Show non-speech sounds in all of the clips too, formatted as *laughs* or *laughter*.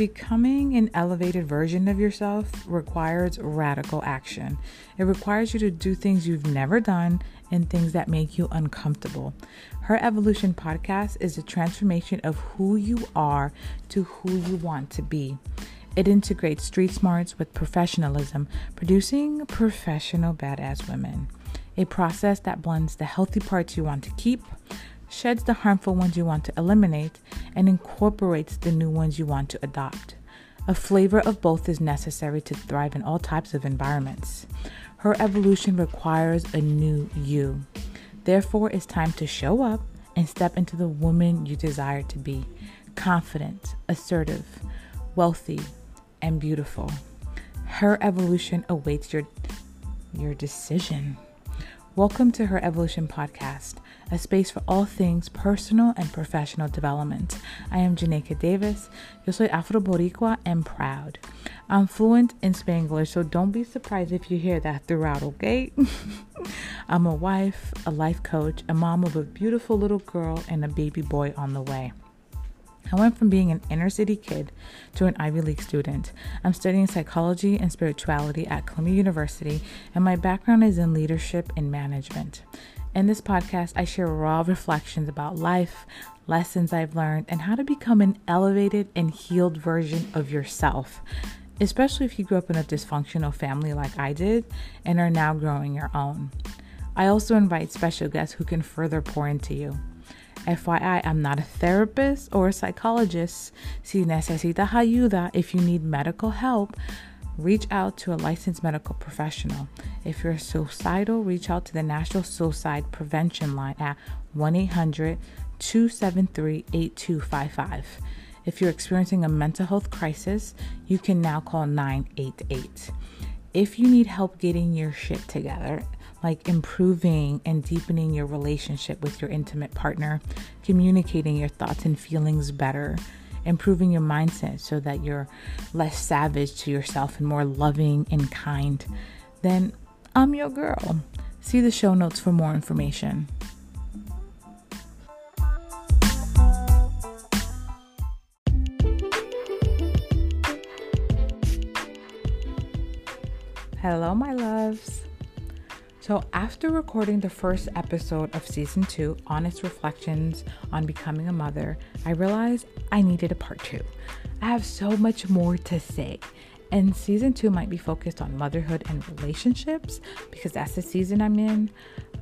Becoming an elevated version of yourself requires radical action. It requires you to do things you've never done and things that make you uncomfortable. Her Evolution podcast is a transformation of who you are to who you want to be. It integrates street smarts with professionalism, producing professional badass women. A process that blends the healthy parts you want to keep, sheds the harmful ones you want to eliminate, and incorporates the new ones you want to adopt. A flavor of both is necessary to thrive in all types of environments. Her evolution requires a new you. Therefore, it's time to show up and step into the woman you desire to be confident, assertive, wealthy, and beautiful. Her evolution awaits your, your decision. Welcome to Her Evolution Podcast, a space for all things personal and professional development. I am Janeka Davis. Yo soy Afro Boricua and proud. I'm fluent in Spanglish, so don't be surprised if you hear that throughout, okay? *laughs* I'm a wife, a life coach, a mom of a beautiful little girl, and a baby boy on the way. I went from being an inner city kid to an Ivy League student. I'm studying psychology and spirituality at Columbia University, and my background is in leadership and management. In this podcast, I share raw reflections about life, lessons I've learned, and how to become an elevated and healed version of yourself, especially if you grew up in a dysfunctional family like I did and are now growing your own. I also invite special guests who can further pour into you. FYI, I'm not a therapist or a psychologist. Si necesitas ayuda, if you need medical help, reach out to a licensed medical professional. If you're suicidal, reach out to the National Suicide Prevention Line at 1 800 273 8255. If you're experiencing a mental health crisis, you can now call 988. If you need help getting your shit together, like improving and deepening your relationship with your intimate partner, communicating your thoughts and feelings better, improving your mindset so that you're less savage to yourself and more loving and kind, then I'm your girl. See the show notes for more information. Hello, my loves. So, after recording the first episode of season two, Honest Reflections on Becoming a Mother, I realized I needed a part two. I have so much more to say. And season two might be focused on motherhood and relationships because that's the season I'm in.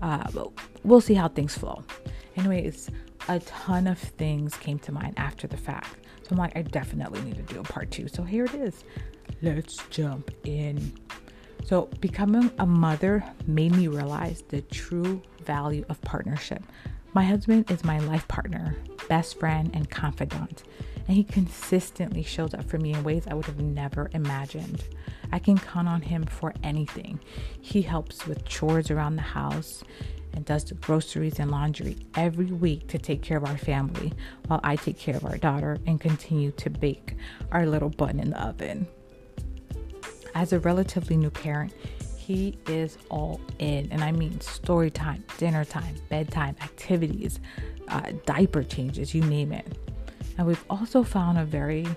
Uh, but we'll see how things flow. Anyways, a ton of things came to mind after the fact. So I'm like, I definitely need to do a part two. So here it is. Let's jump in. So, becoming a mother made me realize the true value of partnership. My husband is my life partner, best friend, and confidant, and he consistently shows up for me in ways I would have never imagined. I can count on him for anything. He helps with chores around the house and does the groceries and laundry every week to take care of our family while I take care of our daughter and continue to bake our little bun in the oven as a relatively new parent, he is all in. And I mean story time, dinner time, bedtime, activities, uh, diaper changes, you name it. And we've also found a very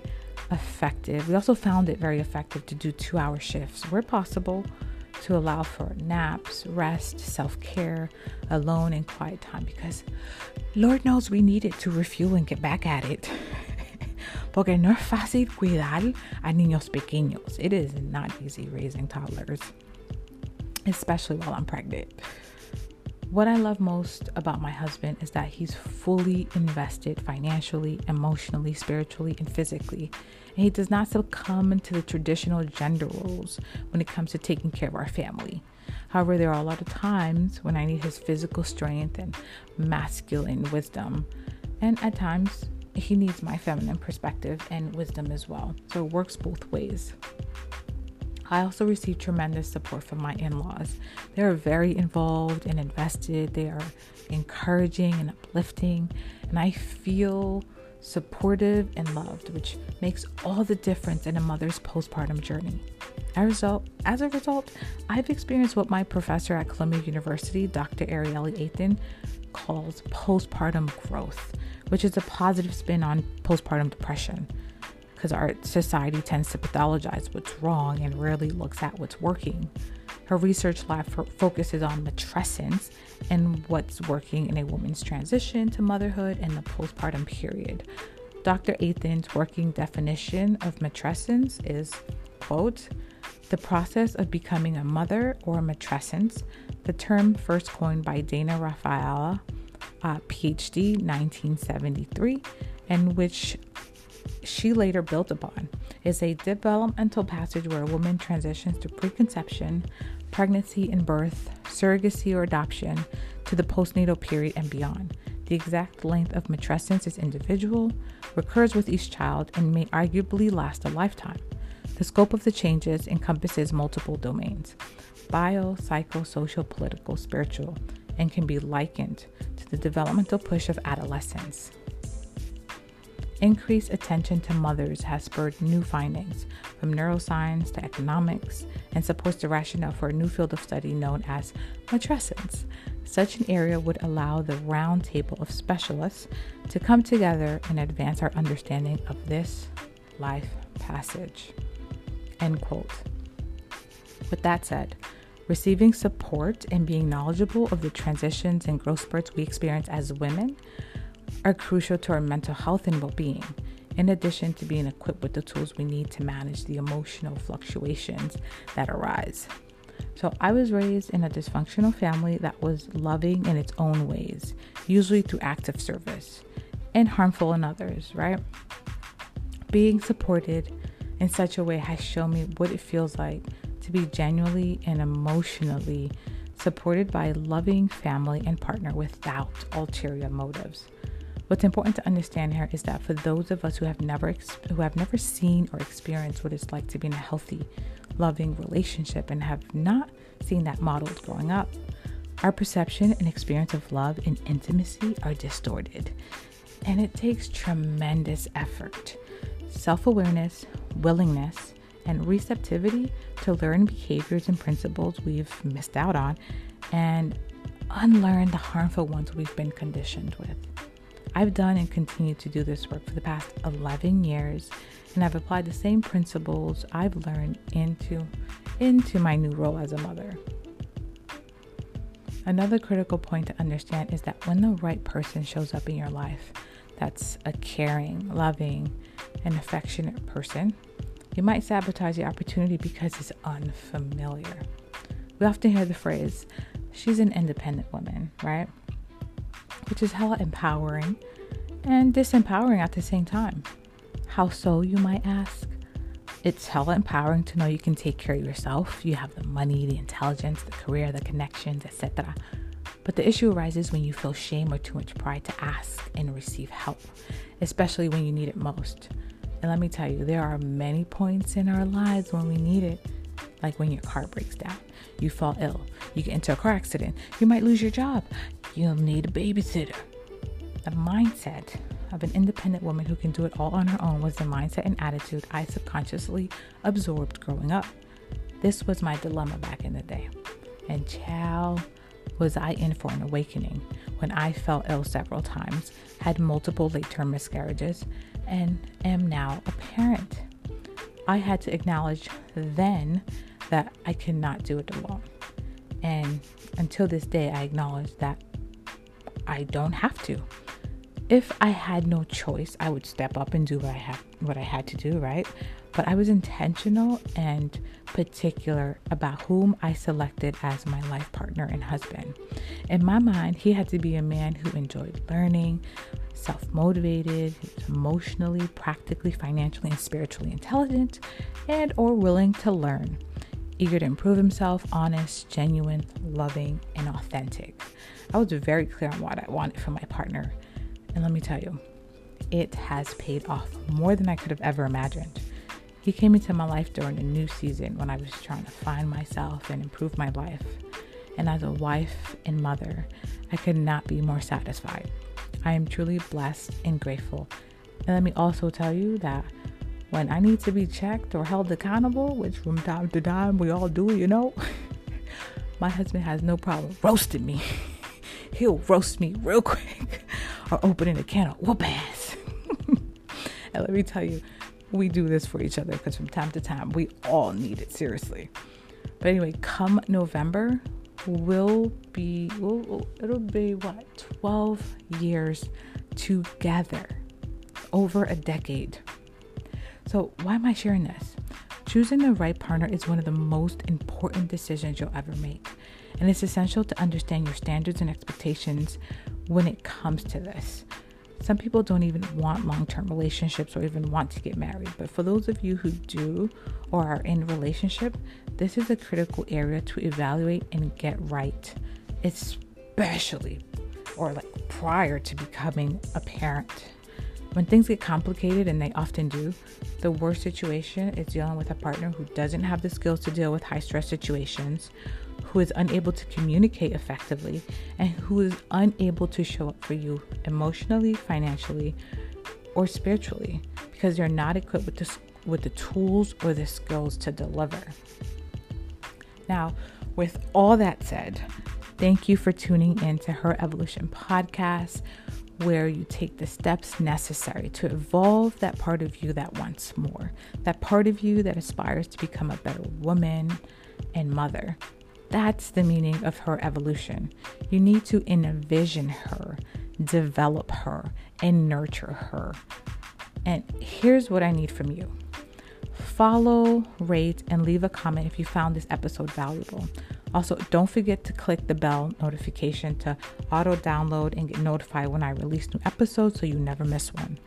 effective, we also found it very effective to do two hour shifts where possible to allow for naps, rest, self care, alone, and quiet time because Lord knows we need it to refuel and get back at it. *laughs* porque no es fácil cuidar a niños pequeños. It is not easy raising toddlers, especially while I'm pregnant. What I love most about my husband is that he's fully invested financially, emotionally, spiritually, and physically. And he does not succumb to the traditional gender roles when it comes to taking care of our family. However, there are a lot of times when I need his physical strength and masculine wisdom. And at times, he needs my feminine perspective and wisdom as well. So it works both ways. I also receive tremendous support from my in laws. They are very involved and invested, they are encouraging and uplifting, and I feel supportive and loved, which makes all the difference in a mother's postpartum journey. As a result, as a result I've experienced what my professor at Columbia University, Dr. Arielle Athan, calls postpartum growth which is a positive spin on postpartum depression. because our society tends to pathologize what's wrong and rarely looks at what's working. Her research lab focuses on matrescence and what's working in a woman's transition to motherhood and the postpartum period. Dr. Athan's working definition of matrescence is, quote, the process of becoming a mother or matrescence, the term first coined by Dana Raphael, uh, PhD, 1973, and which she later built upon, is a developmental passage where a woman transitions through preconception, pregnancy and birth, surrogacy or adoption, to the postnatal period and beyond. The exact length of matrescence is individual, recurs with each child, and may arguably last a lifetime. The scope of the changes encompasses multiple domains bio, psycho, social, political, spiritual, and can be likened to the developmental push of adolescence. Increased attention to mothers has spurred new findings from neuroscience to economics and supports the rationale for a new field of study known as matrescence. Such an area would allow the round table of specialists to come together and advance our understanding of this life passage. End quote. With that said, receiving support and being knowledgeable of the transitions and growth spurts we experience as women are crucial to our mental health and well being, in addition to being equipped with the tools we need to manage the emotional fluctuations that arise. So, I was raised in a dysfunctional family that was loving in its own ways, usually through acts of service, and harmful in others, right? Being supported in such a way has shown me what it feels like to be genuinely and emotionally supported by a loving family and partner without ulterior motives. What's important to understand here is that for those of us who have never who have never seen or experienced what it's like to be in a healthy, loving relationship and have not seen that modeled growing up, our perception and experience of love and intimacy are distorted. And it takes tremendous effort, self-awareness, willingness, and receptivity to learn behaviors and principles we've missed out on and unlearn the harmful ones we've been conditioned with. I've done and continue to do this work for the past 11 years, and I've applied the same principles I've learned into, into my new role as a mother. Another critical point to understand is that when the right person shows up in your life, that's a caring, loving, and affectionate person, you might sabotage the opportunity because it's unfamiliar. We often hear the phrase, she's an independent woman, right? which is hella empowering and disempowering at the same time. How so, you might ask? It's hella empowering to know you can take care of yourself. You have the money, the intelligence, the career, the connections, etc. But the issue arises when you feel shame or too much pride to ask and receive help, especially when you need it most. And let me tell you, there are many points in our lives when we need it, like when your car breaks down, you fall ill, you get into a car accident, you might lose your job, You'll need a babysitter. The mindset of an independent woman who can do it all on her own was the mindset and attitude I subconsciously absorbed growing up. This was my dilemma back in the day. And chow, was I in for an awakening when I fell ill several times, had multiple late term miscarriages, and am now a parent. I had to acknowledge then that I could not do it alone. And until this day, I acknowledge that I don't have to. If I had no choice, I would step up and do what I have what I had to do, right? But I was intentional and particular about whom I selected as my life partner and husband. In my mind, he had to be a man who enjoyed learning, self-motivated, emotionally, practically, financially, and spiritually intelligent, and or willing to learn eager to improve himself, honest, genuine, loving, and authentic. I was very clear on what I wanted from my partner. And let me tell you, it has paid off more than I could have ever imagined. He came into my life during a new season when I was trying to find myself and improve my life. And as a wife and mother, I could not be more satisfied. I am truly blessed and grateful. And let me also tell you that when I need to be checked or held accountable, which from time to time we all do, you know, *laughs* my husband has no problem roasting me. *laughs* He'll roast me real quick *laughs* or opening a can of whoop ass. and let me tell you, we do this for each other because from time to time we all need it seriously. But anyway, come November, we'll be we'll, it'll be what 12 years together over a decade. So, why am I sharing this? Choosing the right partner is one of the most important decisions you'll ever make. And it's essential to understand your standards and expectations when it comes to this. Some people don't even want long term relationships or even want to get married. But for those of you who do or are in a relationship, this is a critical area to evaluate and get right, especially or like prior to becoming a parent. When things get complicated, and they often do, the worst situation is dealing with a partner who doesn't have the skills to deal with high stress situations, who is unable to communicate effectively, and who is unable to show up for you emotionally, financially, or spiritually because you're not equipped with the, with the tools or the skills to deliver. Now, with all that said, thank you for tuning in to Her Evolution podcast, where you take the steps necessary to evolve that part of you that wants more, that part of you that aspires to become a better woman and mother. That's the meaning of her evolution. You need to envision her, develop her, and nurture her. And here's what I need from you follow, rate, and leave a comment if you found this episode valuable. Also, don't forget to click the bell notification to auto download and get notified when I release new episodes so you never miss one.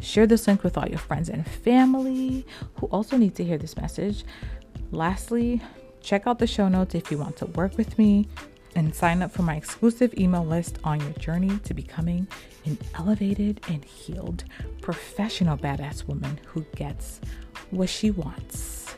Share this link with all your friends and family who also need to hear this message. Lastly, Check out the show notes if you want to work with me and sign up for my exclusive email list on your journey to becoming an elevated and healed professional badass woman who gets what she wants.